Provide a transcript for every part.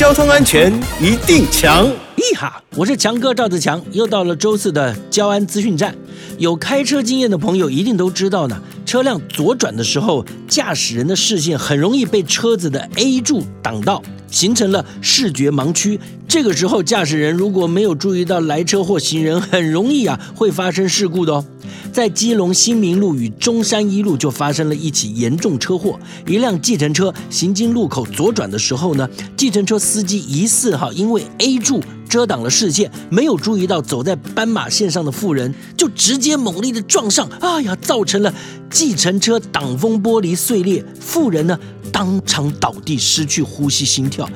交通安全一定强！咦哈，我是强哥赵自强，又到了周四的交安资讯站。有开车经验的朋友一定都知道呢，车辆左转的时候，驾驶人的视线很容易被车子的 A 柱挡到，形成了视觉盲区。这个时候，驾驶人如果没有注意到来车或行人，很容易啊会发生事故的哦。在基隆新明路与中山一路就发生了一起严重车祸，一辆计程车行经路口左转的时候呢，计程车司机疑似哈因为 A 柱遮挡了视线，没有注意到走在斑马线上的妇人，就直接猛力的撞上，哎呀，造成了计程车挡风玻璃碎裂，妇人呢当场倒地，失去呼吸心跳，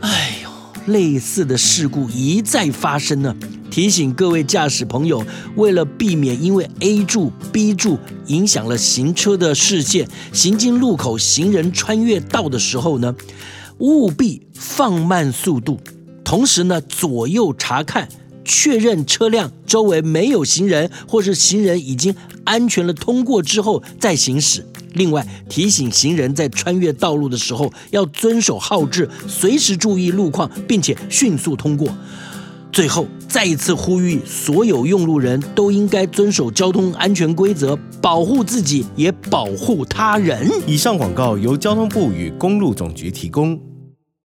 哎呦。类似的事故一再发生呢，提醒各位驾驶朋友，为了避免因为 A 柱、B 柱影响了行车的视线，行经路口行人穿越道的时候呢，务必放慢速度，同时呢左右查看，确认车辆周围没有行人，或是行人已经安全了通过之后再行驶。另外，提醒行人在穿越道路的时候要遵守号志，随时注意路况，并且迅速通过。最后，再一次呼吁所有用路人都应该遵守交通安全规则，保护自己，也保护他人。以上广告由交通部与公路总局提供。